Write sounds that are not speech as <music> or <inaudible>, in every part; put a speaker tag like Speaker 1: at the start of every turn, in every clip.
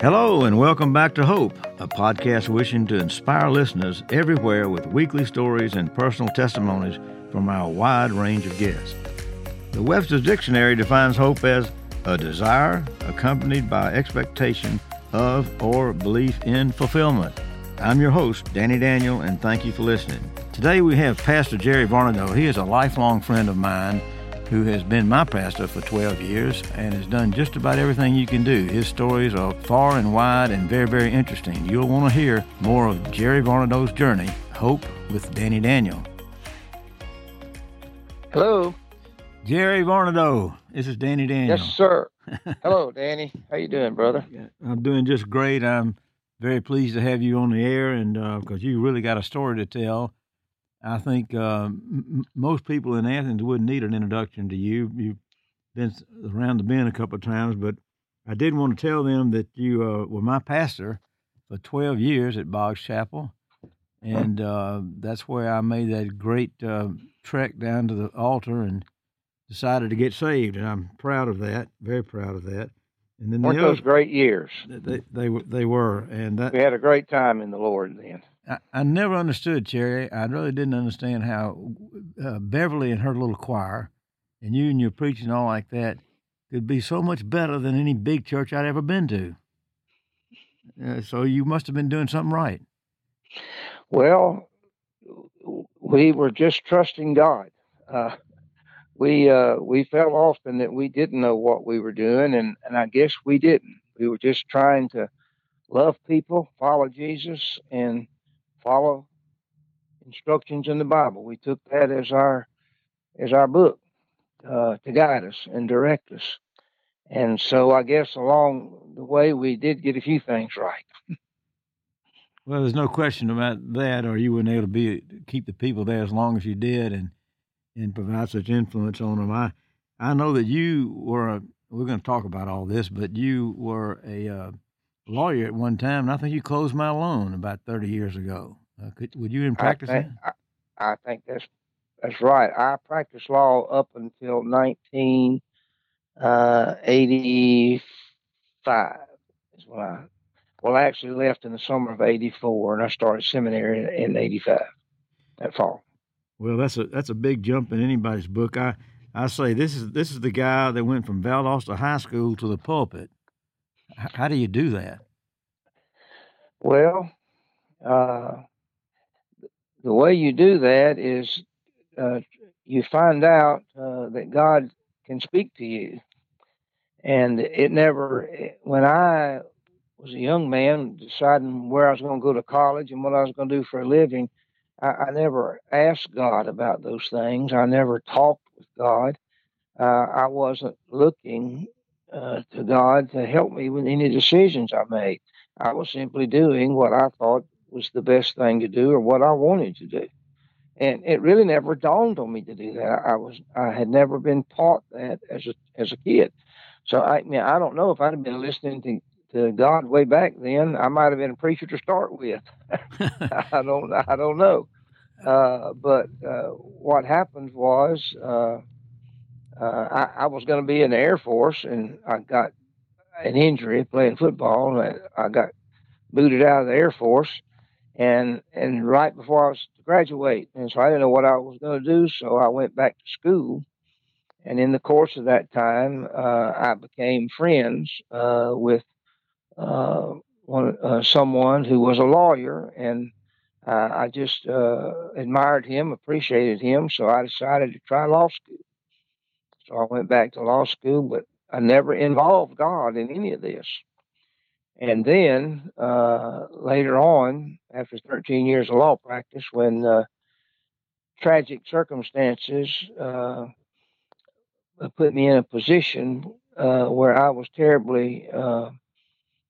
Speaker 1: Hello, and welcome back to Hope, a podcast wishing to inspire listeners everywhere with weekly stories and personal testimonies from our wide range of guests. The Webster's Dictionary defines hope as a desire accompanied by expectation of or belief in fulfillment. I'm your host, Danny Daniel, and thank you for listening. Today we have Pastor Jerry Varnado. He is a lifelong friend of mine who has been my pastor for 12 years and has done just about everything you can do. His stories are far and wide and very, very interesting. You'll want to hear more of Jerry Varnado's journey, Hope with Danny Daniel.
Speaker 2: Hello.
Speaker 1: Jerry Varnado, this is Danny Daniel.
Speaker 2: Yes, sir. <laughs> Hello, Danny. How you doing, brother?
Speaker 1: I'm doing just great. I'm very pleased to have you on the air, and because uh, you really got a story to tell. I think uh, m- most people in Athens wouldn't need an introduction to you. You've been around the bend a couple of times, but I did want to tell them that you uh, were my pastor for 12 years at Boggs Chapel, and uh, that's where I made that great uh, trek down to the altar and decided to get saved, and I'm proud of that. Very proud of that.
Speaker 2: And then weren't the those great years?
Speaker 1: They they they were, and that,
Speaker 2: we had a great time in the Lord then.
Speaker 1: I, I never understood Jerry. I really didn't understand how uh, Beverly and her little choir, and you and your preaching all like that, could be so much better than any big church I'd ever been to. Uh, so you must have been doing something right.
Speaker 2: Well, we were just trusting God. Uh, we uh, we fell off in that we didn't know what we were doing, and, and I guess we didn't. We were just trying to love people, follow Jesus, and follow instructions in the Bible. We took that as our as our book uh, to guide us and direct us. And so I guess along the way we did get a few things right. <laughs>
Speaker 1: well, there's no question about that, or you wouldn't able to be keep the people there as long as you did, and and provide such influence on them. I I know that you were. A, we're going to talk about all this, but you were a uh, lawyer at one time, and I think you closed my loan about thirty years ago. Uh, could, would you in practice?
Speaker 2: I think, I, I think that's that's right. I practiced law up until nineteen uh, eighty five. Is when I well, I actually left in the summer of '84, and I started seminary in, in '85. That fall.
Speaker 1: Well, that's a that's a big jump in anybody's book. I I say this is this is the guy that went from Valdosta High School to the pulpit. How do you do that?
Speaker 2: Well, uh, the way you do that is uh, you find out uh, that God can speak to you, and it never. When I was a young man deciding where I was going to go to college and what I was going to do for a living I, I never asked God about those things. I never talked with God. Uh, I wasn't looking uh, to God to help me with any decisions I made. I was simply doing what I thought was the best thing to do or what I wanted to do. And it really never dawned on me to do that. I was I had never been taught that as a as a kid. So I mean I don't know if I'd have been listening to to God way back then, I might have been a preacher to start with. <laughs> I don't I don't know. <laughs> Uh, but uh, what happened was uh, uh I, I, was going to be in the Air Force, and I got an injury playing football. And I got booted out of the Air Force, and and right before I was to graduate, and so I didn't know what I was going to do. So I went back to school, and in the course of that time, uh, I became friends uh, with uh, one, uh, someone who was a lawyer, and uh, I just admired him, appreciated him, so I decided to try law school. So I went back to law school, but I never involved God in any of this. And then uh, later on, after 13 years of law practice, when uh, tragic circumstances uh, put me in a position where I was terribly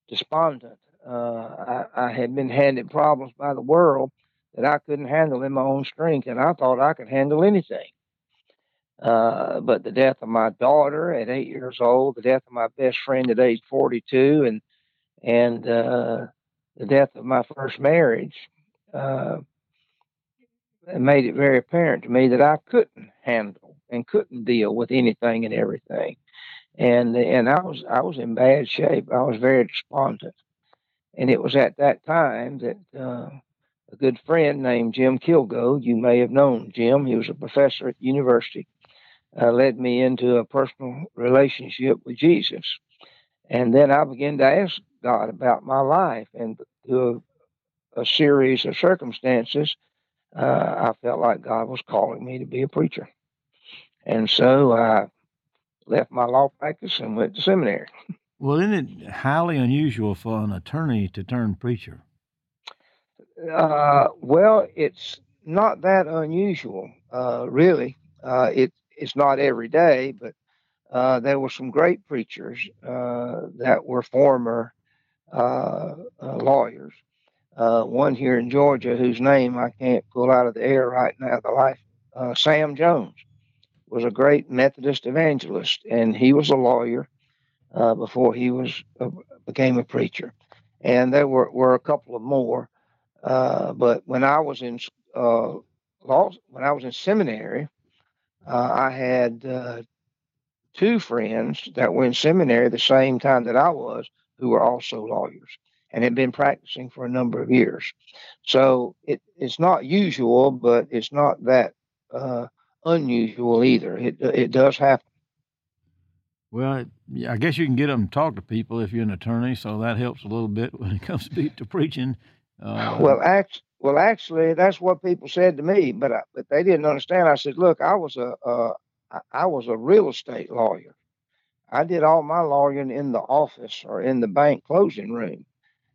Speaker 2: despondent. Uh, I, I, had been handed problems by the world that I couldn't handle in my own strength, and I thought I could handle anything. Uh, but the death of my daughter at eight years old, the death of my best friend at age 42, and and uh, the death of my first marriage, uh, made it very apparent to me that I couldn't handle and couldn't deal with anything and everything. and and I was I was in bad shape. I was very despondent, and it was at that time that uh, a good friend named Jim Kilgo, you may have known Jim. He was a professor at the university. Uh, led me into a personal relationship with Jesus, and then I began to ask God about my life, and through a, a series of circumstances, uh, I felt like God was calling me to be a preacher, and so I left my law practice and went to seminary. <laughs>
Speaker 1: Well, isn't it highly unusual for an attorney to turn preacher?
Speaker 2: Uh, well, it's not that unusual, uh, really. Uh, it it's not every day, but uh, there were some great preachers uh, that were former uh, lawyers. one here in Georgia, whose name I can't pull out of the air right now, the life, Sam Jones was a great Methodist evangelist, and he was a lawyer uh, before he was uh, became a preacher. And there were, were a couple of more, uh, but when I was in uh, law, when I was in seminary, uh, I had uh, two friends that were in seminary the same time that I was, who were also lawyers and had been practicing for a number of years. So it, it's not usual, but it's not that unusual either. It it does happen.
Speaker 1: Well, I guess you can get them to talk to people if you're an attorney, so that helps a little bit when it comes to, to preaching. <laughs>
Speaker 2: Uh, well, act, well, actually, that's what people said to me, but I, but they didn't understand. I said, look, I was a uh, I was a real estate lawyer. I did all my lawyering in the office or in the bank closing room.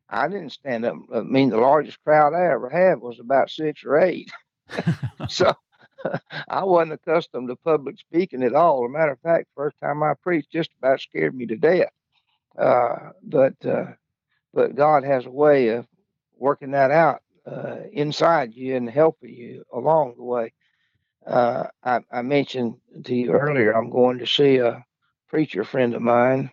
Speaker 2: I didn't stand up. I mean, the largest crowd I ever had was about six or eight. <laughs> so <laughs> I wasn't accustomed to public speaking at all. As a matter of fact, first time I preached just about scared me to death. Uh, but uh, but God has a way of working that out uh, inside you and helping you along the way. Uh, I, I, mentioned to you earlier, I'm going to see a preacher friend of mine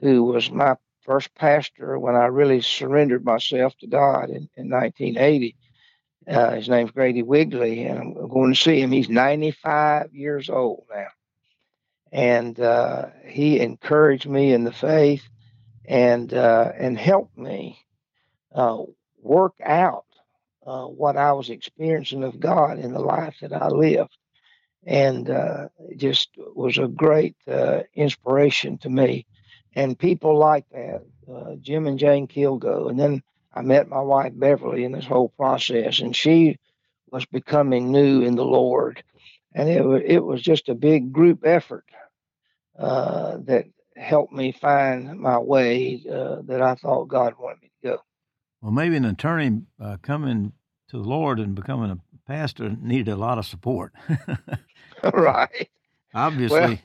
Speaker 2: who was my first pastor when I really surrendered myself to God in, in 1980. Uh, his name's Grady Wigley, and I'm going to see him. He's 95 years old now. And uh, he encouraged me in the faith and uh, and helped me uh, work out uh, what I was experiencing of God in the life that I lived. And uh, it just was a great inspiration to me. And people like that, Jim and Jane Kilgo, and then I met my wife Beverly in this whole process, and she was becoming new in the Lord, and it was it was just a big group effort uh, that helped me find my way uh, that I thought God wanted me to go.
Speaker 1: Well, maybe an attorney uh, coming to the Lord and becoming a pastor needed a lot of support. <laughs>
Speaker 2: right.
Speaker 1: Obviously, well,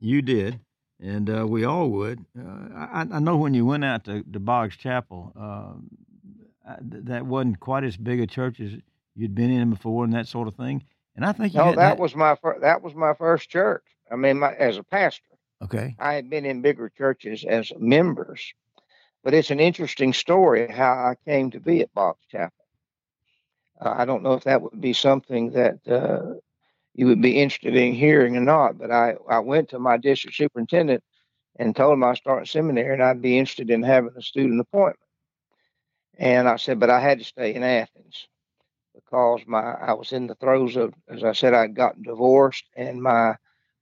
Speaker 1: you did and uh, we all would. Uh, I, I, know when you went out to, to Boggs Chapel, uh, that wasn't quite as big a church as you'd been in before, and that sort of thing. And I think
Speaker 2: no, that, that, was my fir- that was my first church. I mean, my, as a pastor.
Speaker 1: Okay.
Speaker 2: I had been in bigger churches as members, but it's an interesting story how I came to be at Boggs Chapel. Uh, I don't know if that would be something that uh, you would be interested in hearing or not. But I, I went to my district superintendent and told him I start seminary and I'd be interested in having a student appointment. And I said, but I had to stay in Athens because my I was in the throes of, as I said, I'd gotten divorced and my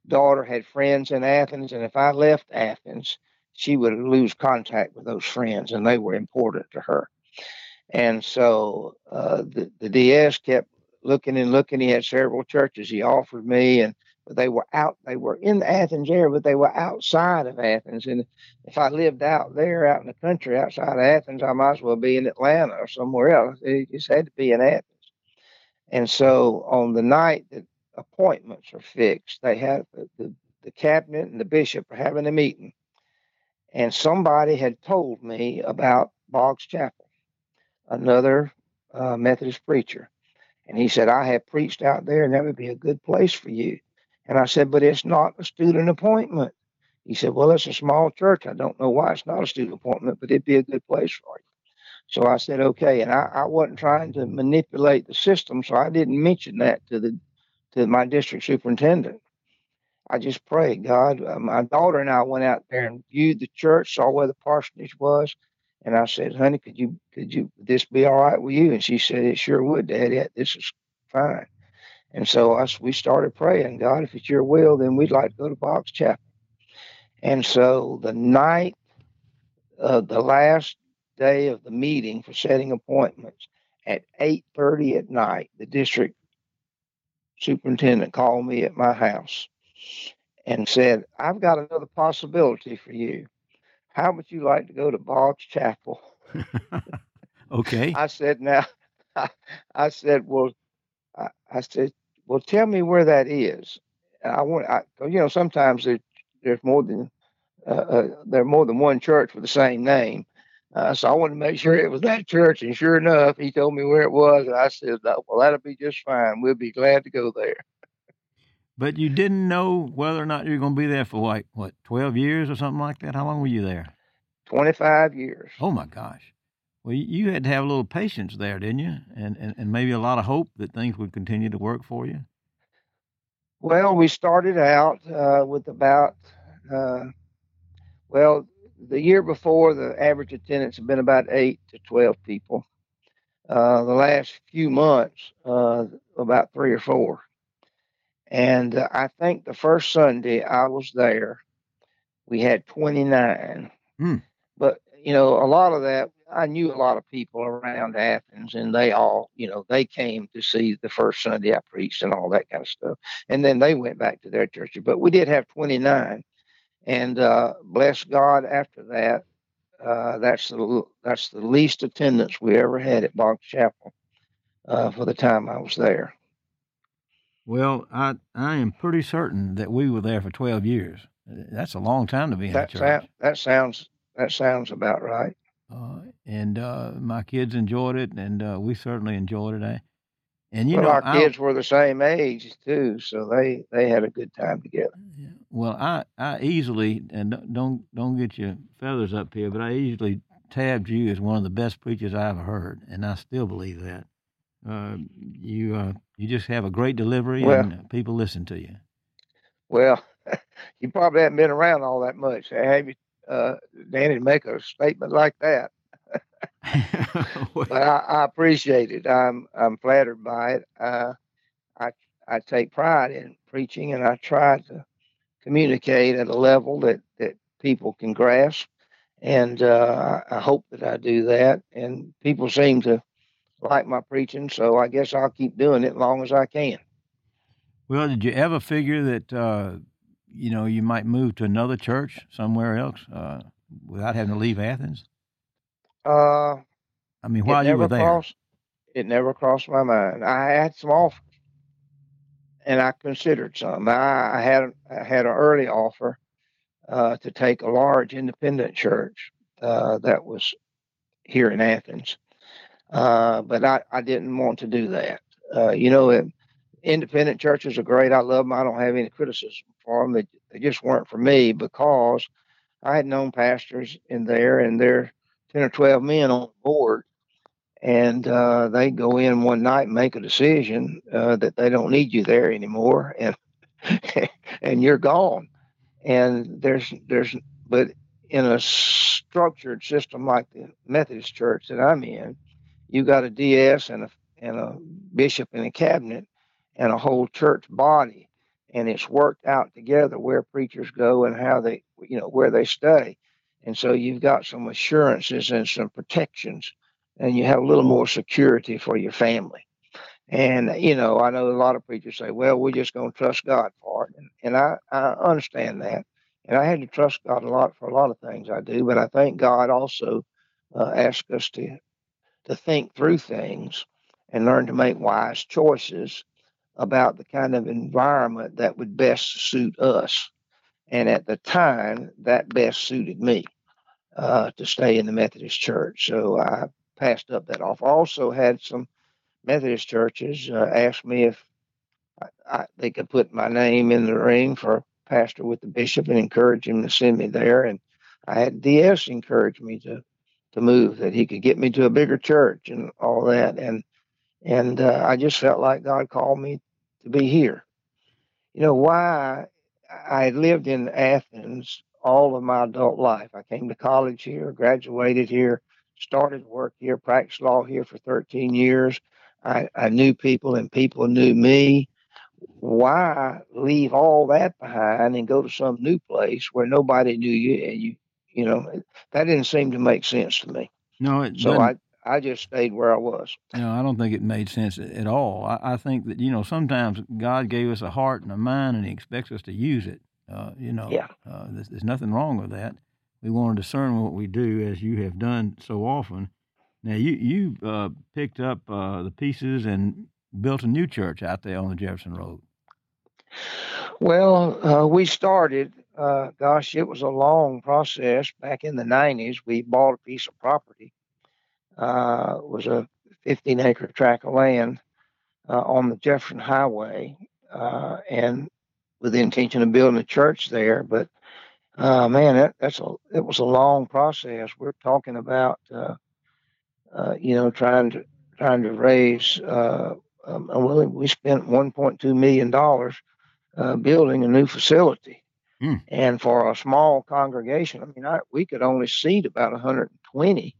Speaker 2: daughter had friends in Athens. And if I left Athens, she would lose contact with those friends and they were important to her. And so uh, the, the DS kept looking and looking. He had several churches he offered me, and they were out. They were in the Athens area, but they were outside of Athens. And if I lived out there, out in the country, outside of Athens, I might as well be in Atlanta or somewhere else. It just had to be in Athens. And so on the night that appointments are fixed, they have the, the, the cabinet and the bishop are having a meeting. And somebody had told me about Boggs Chapel, another uh, Methodist preacher. And he said, I have preached out there and that would be a good place for you. And I said, but it's not a student appointment. He said, well, it's a small church. I don't know why it's not a student appointment, but it'd be a good place for you. So I said, okay. And I, I wasn't trying to manipulate the system, so I didn't mention that to the to my district superintendent. I just prayed, God. Uh, my daughter and I went out there and viewed the church, saw where the parsonage was, and I said, "Honey, could you could you would this be all right with you?" And she said, "It sure would, Daddy. This is fine." And so us we started praying, God, if it's your will, then we'd like to go to Boggs Chapel. And so the night of the last day of the meeting for setting appointments at 8:30 at night, the district superintendent called me at my house and said, I've got another possibility for you. How would you like to go to Boggs Chapel? <laughs>
Speaker 1: okay.
Speaker 2: I said, now, I, <laughs> I said, well, I, I, said, well, tell me where that is. I want, I, you know, sometimes there, there's more than uh, uh, there more than one church with the same name. Uh, so I wanted to make sure it was that church, and sure enough, he told me where it was, and I said, "Well, that'll be just fine. We'll be glad to go there."
Speaker 1: But you didn't know whether or not you're going to be there for like what, twelve years or something like that. How long were you there?
Speaker 2: Twenty-five years.
Speaker 1: Oh my gosh! Well, you had to have a little patience there, didn't you? And and, and maybe a lot of hope that things would continue to work for you.
Speaker 2: Well, we started out uh, with about uh, well, the year before, the average attendance had been about eight to 12 people. Uh, the last few months, uh, about three or four. And uh, I think the first Sunday I was there, we had 29.
Speaker 1: Mm.
Speaker 2: But, you know, a lot of that, I knew a lot of people around Athens, and they all, you know, they came to see the first Sunday I preached and all that kind of stuff. And then they went back to their church. But we did have 29 and uh, bless God after that. Uh, that's the that's the least attendance we ever had at Boggs Chapel uh, for the time I was there.
Speaker 1: Well, I I am pretty certain that we were there for twelve years. That's a long time to be in
Speaker 2: that
Speaker 1: church.
Speaker 2: that sounds that sounds about right.
Speaker 1: Uh, and uh, my kids enjoyed it, and uh, we certainly enjoyed it. And you
Speaker 2: well,
Speaker 1: know,
Speaker 2: our
Speaker 1: I,
Speaker 2: kids were the same age too, so they they had a good time together.
Speaker 1: Well, I I easily and don't don't get your feathers up here, but I easily tabbed you as one of the best preachers I ever heard, and I still believe that. Uh, you uh, you just have a great delivery,
Speaker 2: well,
Speaker 1: and people listen to you.
Speaker 2: Well, <laughs> you probably haven't been around all that much, have you, uh, Danny, to make a statement like that? <laughs> <laughs> but I, I, appreciate it. I'm I'm flattered by it. Uh, I I take pride in preaching, and I try to communicate at a level that that people can grasp. And uh, I hope that I do that. And people seem to like my preaching, so I guess I'll keep doing it as long as I can.
Speaker 1: Well, did you ever figure that uh, you know you might move to another church somewhere else uh, without having to leave Athens?
Speaker 2: Uh,
Speaker 1: I mean, while you were there,
Speaker 2: crossed, it never crossed my mind. I had some offers, and I considered some. I, I had I had an early offer uh, to take a large independent church uh, that was here in Athens, uh, but I, I didn't want to do that. Uh, you know, it, independent churches are great. I love them. I don't have any criticism for them. They, they just weren't for me because I had known pastors in there, and they're 10 or 12 men on board and uh, they go in one night and make a decision uh, that they don't need you there anymore and <laughs> and you're gone and there's there's but in a structured system like the methodist church that i'm in you got a ds and a and a bishop in a cabinet and a whole church body and it's worked out together where preachers go and how they you know where they stay and so you've got some assurances and some protections, and you have a little more security for your family. And, you know, I know a lot of preachers say, well, we're just going to trust God for it. And, and I, I understand that. And I had to trust God a lot for a lot of things I do, but I think God also uh, asks us to, to think through things and learn to make wise choices about the kind of environment that would best suit us. And at the time, that best suited me uh, to stay in the Methodist Church. So I passed up that offer. Also had some Methodist churches uh, ask me if I, I, they could put my name in the ring for a pastor with the bishop and encourage him to send me there. And I had DS encourage me to to move, that he could get me to a bigger church and all that. And and uh, I just felt like God called me to be here. You know why I had lived in Athens all of my adult life. I came to college here, graduated here, started work here, practiced law here for 13 years. I, I knew people and people knew me. Why leave all that behind and go to some new place where nobody knew you and you you know that didn't seem to make sense to me.
Speaker 1: No, it
Speaker 2: So
Speaker 1: doesn't.
Speaker 2: I I just stayed where I was.
Speaker 1: No, I don't think it made sense at all. I, I think that you know sometimes God gave us a heart and a mind, and He expects us to use it. Uh, you know,
Speaker 2: Yeah.
Speaker 1: uh, there's, there's nothing wrong with that. We want to discern what we do, as you have done so often. Now, you you uh, picked up uh, the pieces and built a new church out there on the Jefferson Road.
Speaker 2: Well, uh, we started. Uh, gosh, it was a long process. Back in the '90s, we bought a piece of property. Uh, it was a 15 acre tract of land uh, on the Jefferson Highway, uh, and with the intention of building a church there. But uh, man, that, that's a it was a long process. We're talking about uh, you know trying to trying to raise. Um, we spent 1.2 million dollars building a new facility.
Speaker 1: Hmm.
Speaker 2: And for a small congregation, I mean, I, we could only seat about 120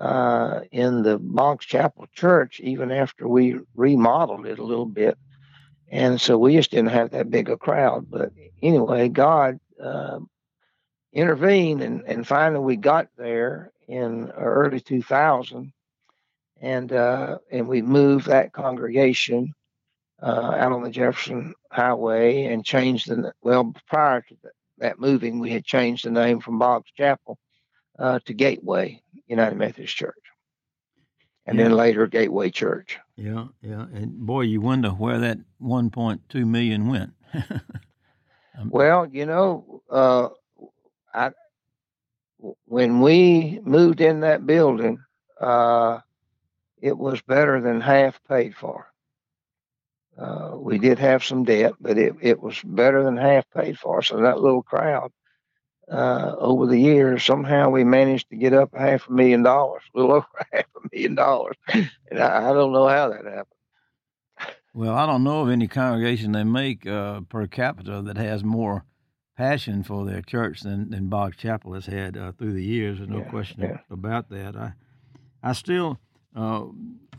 Speaker 2: uh, in the Boggs Chapel Church, even after we remodeled it a little bit. And so we just didn't have that big a crowd. But anyway, God uh, intervened, and, and finally we got there in early 2000, and uh, and we moved that congregation uh, out on the Jefferson Highway and changed the well prior to that, moving we had changed the name from Boggs Chapel uh, to Gateway United Methodist Church, and then later Gateway Church.
Speaker 1: Yeah, yeah, and boy, you wonder where that 1.2 million went. <laughs>
Speaker 2: Well, you know, uh, I when we moved in that building, uh, it was better than half paid for. Uh, we did have some debt, but it, it was better than half paid for. So that little crowd, uh, over the years, somehow we managed to get up a half a million dollars, a little <laughs> over half a million dollars, and I, I don't know how that happened.
Speaker 1: Well, I don't know of any congregation they make uh, per capita that has more passion for their church than, than Boggs Chapel has had uh, through the years. There's no
Speaker 2: Yeah,
Speaker 1: question
Speaker 2: yeah.
Speaker 1: about that. I, I still uh,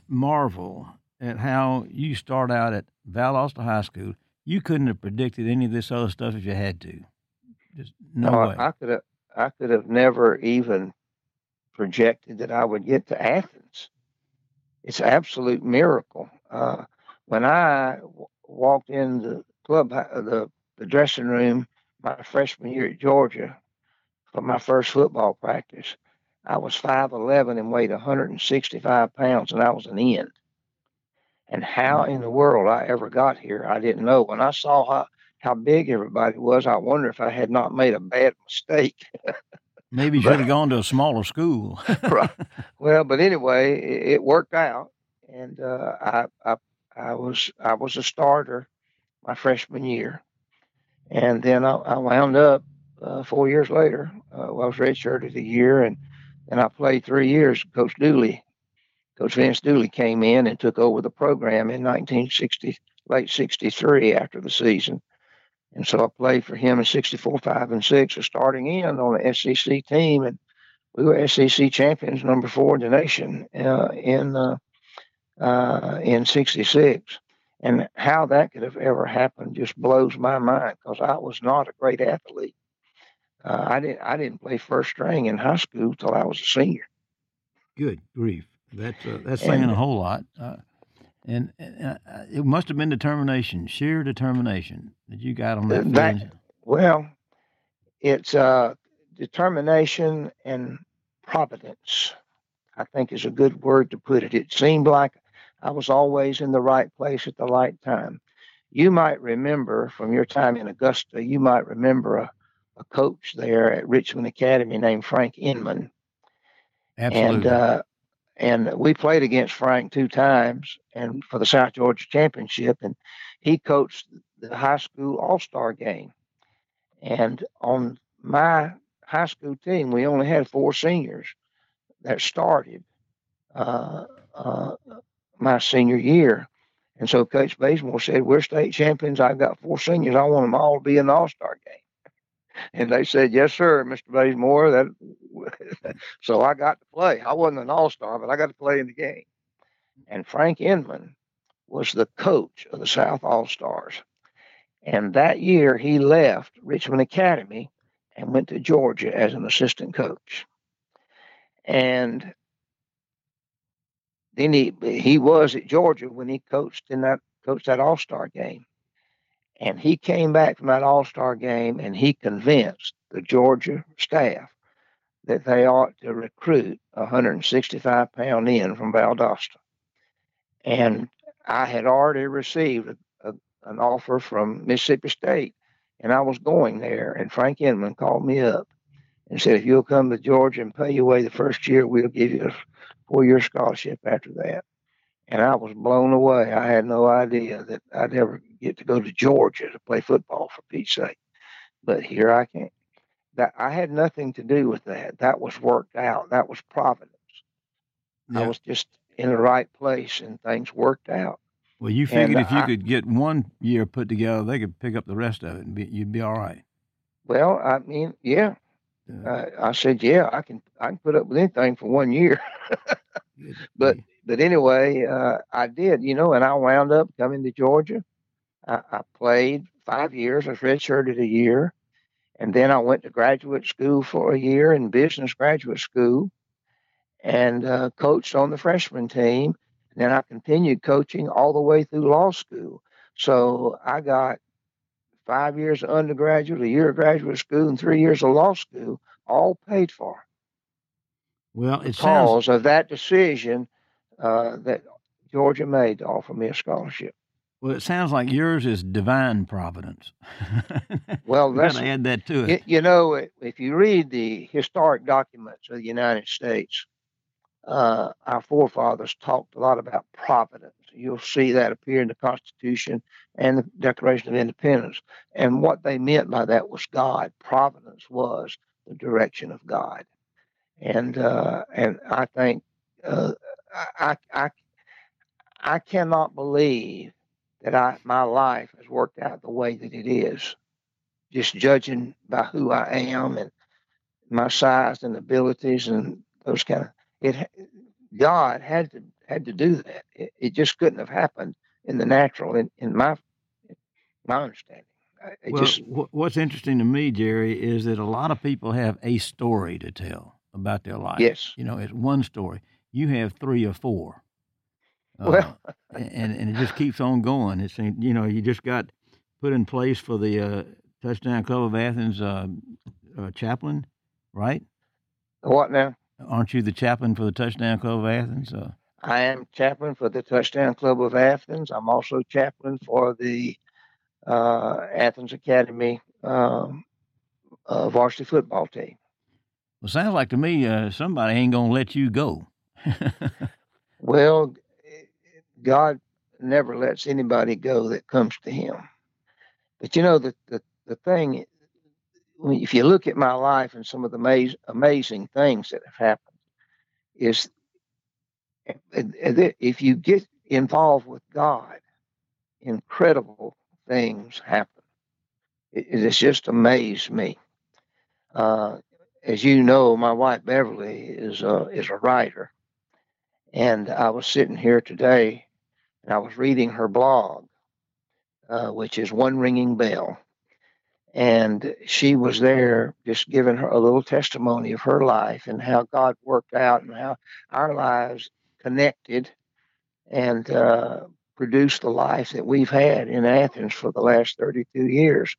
Speaker 1: marvel at how you start out at Valdosta High School. You couldn't have predicted any of this other stuff if you had to. Just no
Speaker 2: No,
Speaker 1: way.
Speaker 2: I, I could have I could have never even projected that I would get to Athens. It's an absolute miracle. Uh, when I w- walked in the club, uh, the the dressing room, my freshman year at Georgia, for my first football practice, I was five eleven and weighed 165 pounds, and I was an end. And how in the world I ever got here, I didn't know. When I saw how how big everybody was, I wonder if I had not made a bad mistake. <laughs>
Speaker 1: Maybe you should have gone to a smaller school. <laughs>
Speaker 2: Right. Well, but anyway, it, it worked out, and uh, I, I I was I was a starter my freshman year, and then I, I wound up uh, four years later. Uh, I was redshirted a year, and and I played three years. Coach Dooley, Coach Vince Dooley came in and took over the program in 1960, late '63 after the season. And so I played for him in 64, 5, and 6, as starting in on the SEC team. And we were SEC champions, number four in the nation uh, in uh, uh, in '66. And how that could have ever happened just blows my mind because I was not a great athlete. Uh, I didn't I didn't play first string in high school till I was a senior.
Speaker 1: Good grief. That's uh, that's saying
Speaker 2: And-
Speaker 1: a whole lot. Uh, and uh, uh, it must have been determination, sheer determination that you got on that
Speaker 2: that- Well, it's uh, determination and providence. I think is a good word to put it. It seemed like I was always in the right place at the right time. You might remember from your time in Augusta, you might remember a, a coach there at Richmond Academy named Frank Inman.
Speaker 1: Absolutely.
Speaker 2: And uh, and we played against Frank two times and for the South Georgia Championship and he coached the high school all-star game. And on my high school team, we only had four seniors that started uh, uh, my senior year. And so Coach Bazemore said, We're state champions. I've got four seniors. I want them all to be in the All Star game. And they said, Yes, sir, Mr. Bazemore. That <laughs> so I got to play. I wasn't an all star, but I got to play in the game. And Frank Inman was the coach of the South All Stars. And that year he left Richmond Academy and went to Georgia as an assistant coach. And then he he was at Georgia when he coached in that coached that All Star game, and he came back from that All Star game and he convinced the Georgia staff that they ought to recruit a 165 pound in from Valdosta, and I had already received a, a, an offer from Mississippi State, and I was going there, and Frank Inman called me up and said, if you'll come to Georgia and pay your way the first year, we'll give you a four year scholarship after that. And I was blown away. I had no idea that I'd ever get to go to Georgia to play football for Pete's sake. But here I came. That I had nothing to do with that. That was worked out. That was providence. Yeah. I was just in the right place and things worked out.
Speaker 1: Well, you figured and if you I, could get one year put together, they could pick up the rest of it and be, you'd be all right.
Speaker 2: Well, I mean, yeah, uh, I said, "Yeah, I can. I can put up with anything for one year." <laughs> but but anyway, uh, I did, you know, and I wound up coming to Georgia. I, I played five years. I was redshirted a year, and then I went to graduate school for a year in business graduate school, and uh, coached on the freshman team. And then I continued coaching all the way through law school. So I got five years of undergraduate, a year of graduate school, and three years of law school, all paid for.
Speaker 1: Well, it
Speaker 2: because
Speaker 1: sounds...
Speaker 2: of that decision uh, that Georgia made to offer me a scholarship.
Speaker 1: Well, it sounds like yours is divine providence. <laughs>
Speaker 2: well,
Speaker 1: that's add that to
Speaker 2: it. You know, if you read the historic documents of the United States, uh, our forefathers talked a lot about providence. You'll see that appear in the Constitution and the Declaration of Independence. And what they meant by that was God. Providence was the direction of God. And uh, and I think uh, I, I I cannot believe that I my life has worked out the way that it is. Just judging by who I am and my size and abilities and those kind of it God had to had to do that. It, it just couldn't have happened in the natural. In, in my my understanding.
Speaker 1: It well, just, what's interesting to me, Jerry, is that a lot of people have a story to tell about their life.
Speaker 2: Yes.
Speaker 1: You know, it's one story. You have three or four.
Speaker 2: Uh, well,
Speaker 1: and and it just keeps on going. It's you know you just got put in place for the uh, Touchdown Club of Athens uh, uh chaplain, right?
Speaker 2: What now?
Speaker 1: Aren't you the chaplain for the Touchdown Club of Athens? Uh,
Speaker 2: I am chaplain for the Touchdown Club of Athens. I'm also chaplain for the uh, Athens Academy um, uh, varsity football team.
Speaker 1: Well, sounds like to me uh, somebody ain't gonna let you go. <laughs>
Speaker 2: well, God never lets anybody go that comes to Him. But you know the the, the thing if you look at my life and some of the amaz- amazing things that have happened, is if you get involved with God, incredible things happen. It, it's just amazed me. Uh, as you know, my wife Beverly is a, is a writer, and I was sitting here today, and I was reading her blog, uh, which is One Ringing Bell and she was there just giving her a little testimony of her life and how God worked out and how our lives connected and uh, produced the life that we've had in Athens for the last 32 years.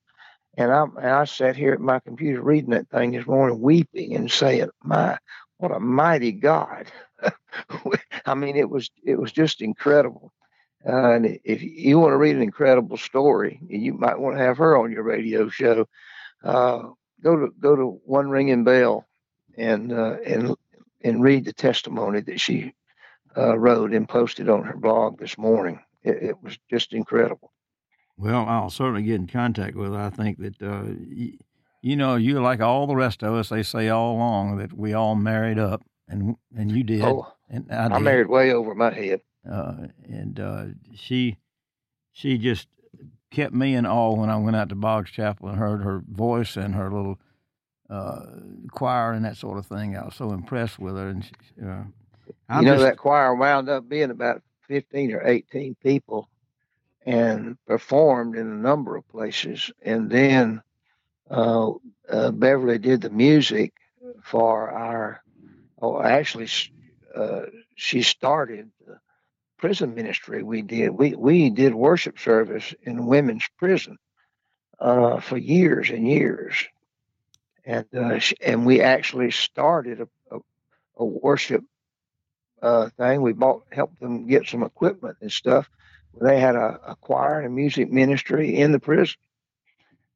Speaker 2: And I, and I sat here at my computer reading that thing this morning, weeping and saying, "My, what a mighty God!" <laughs> I mean, it was it was just incredible. Uh, and if you want to read an incredible story, you might want to have her on your radio show. Uh, go to go to One Ringing Bell and uh, and and read the testimony that she uh, wrote and posted on her blog this morning. It, it, was just incredible.
Speaker 1: Well, I'll certainly get in contact with her. I think that uh, y- you know you like all the rest of us. They say all along that we all married up, and and you did.
Speaker 2: Oh,
Speaker 1: and
Speaker 2: I, I married way over my head
Speaker 1: uh, and uh, she she just kept me in awe when I went out to Boggs Chapel and heard her voice and her little uh, choir and that sort of thing. I was so impressed with her. And she, uh,
Speaker 2: you know, just, that choir wound up being about 15 or 18 people and performed in a number of places. And then uh, uh, Beverly did the music for our, oh, actually, uh, she started the prison ministry we did. We, we did worship service in women's prison uh, for years and years. And, uh, she, and we actually started a, a, a worship uh, thing. We bought, helped them get some equipment and stuff. They had a, a choir and a music ministry in the prison,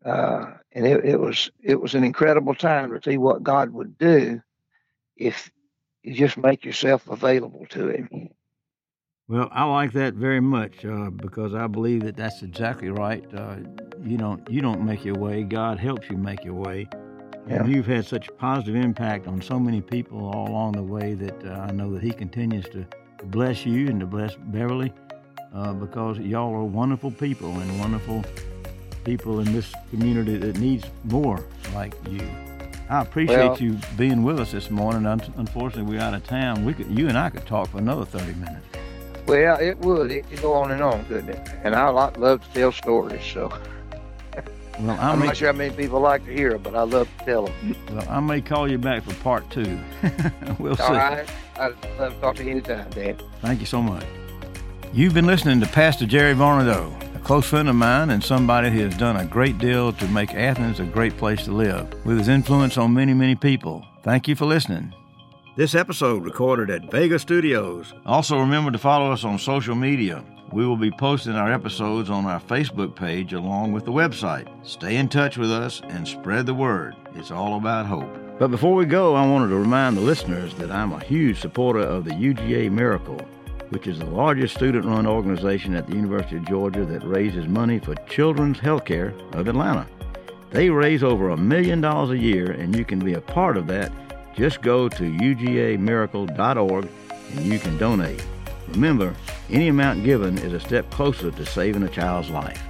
Speaker 2: uh, and it, it was it was an incredible time to see what God would do if you just make yourself available to Him.
Speaker 1: Well, I like that very much uh, because I believe that that's exactly right. Uh, you don't you don't make your way; God helps you make your way. Yeah. And you've had such a positive impact on so many people all along the way that uh, I know that He continues to bless you and to bless Beverly uh, because y'all are wonderful people and wonderful people in this community that needs more like you. I appreciate well, you being with us this morning. Unfortunately, we're out of town. We could, you and I could talk for another 30 minutes.
Speaker 2: Well, it would. It could go on and on, couldn't it? And I like, love to tell stories, so. Well, <laughs> I am not sure how many people like to hear them, but I love to tell them.
Speaker 1: Well, I may call you back for part two. <laughs> we'll
Speaker 2: All see. All right. I'd love to talk to you anytime, Dan.
Speaker 1: Thank you so much. You've been listening to Pastor Jerry Varnado, close friend of mine and somebody who has done a great deal to make Athens a great place to live, with his influence on many, many people. Thank you for listening. This episode recorded at Vega Studios. Also, remember to follow us on social media. We will be posting our episodes on our Facebook page along with the website. Stay in touch with us and spread the word. It's all about hope. But before we go, I wanted to remind the listeners that I'm a huge supporter of the UGA Miracle, which is the largest student run organization at the University of Georgia that raises money for Children's Healthcare of Atlanta. They raise over a million dollars a year, and you can be a part of that. Just go to ugamiracle.org and you can donate. Remember, any amount given is a step closer to saving a child's life.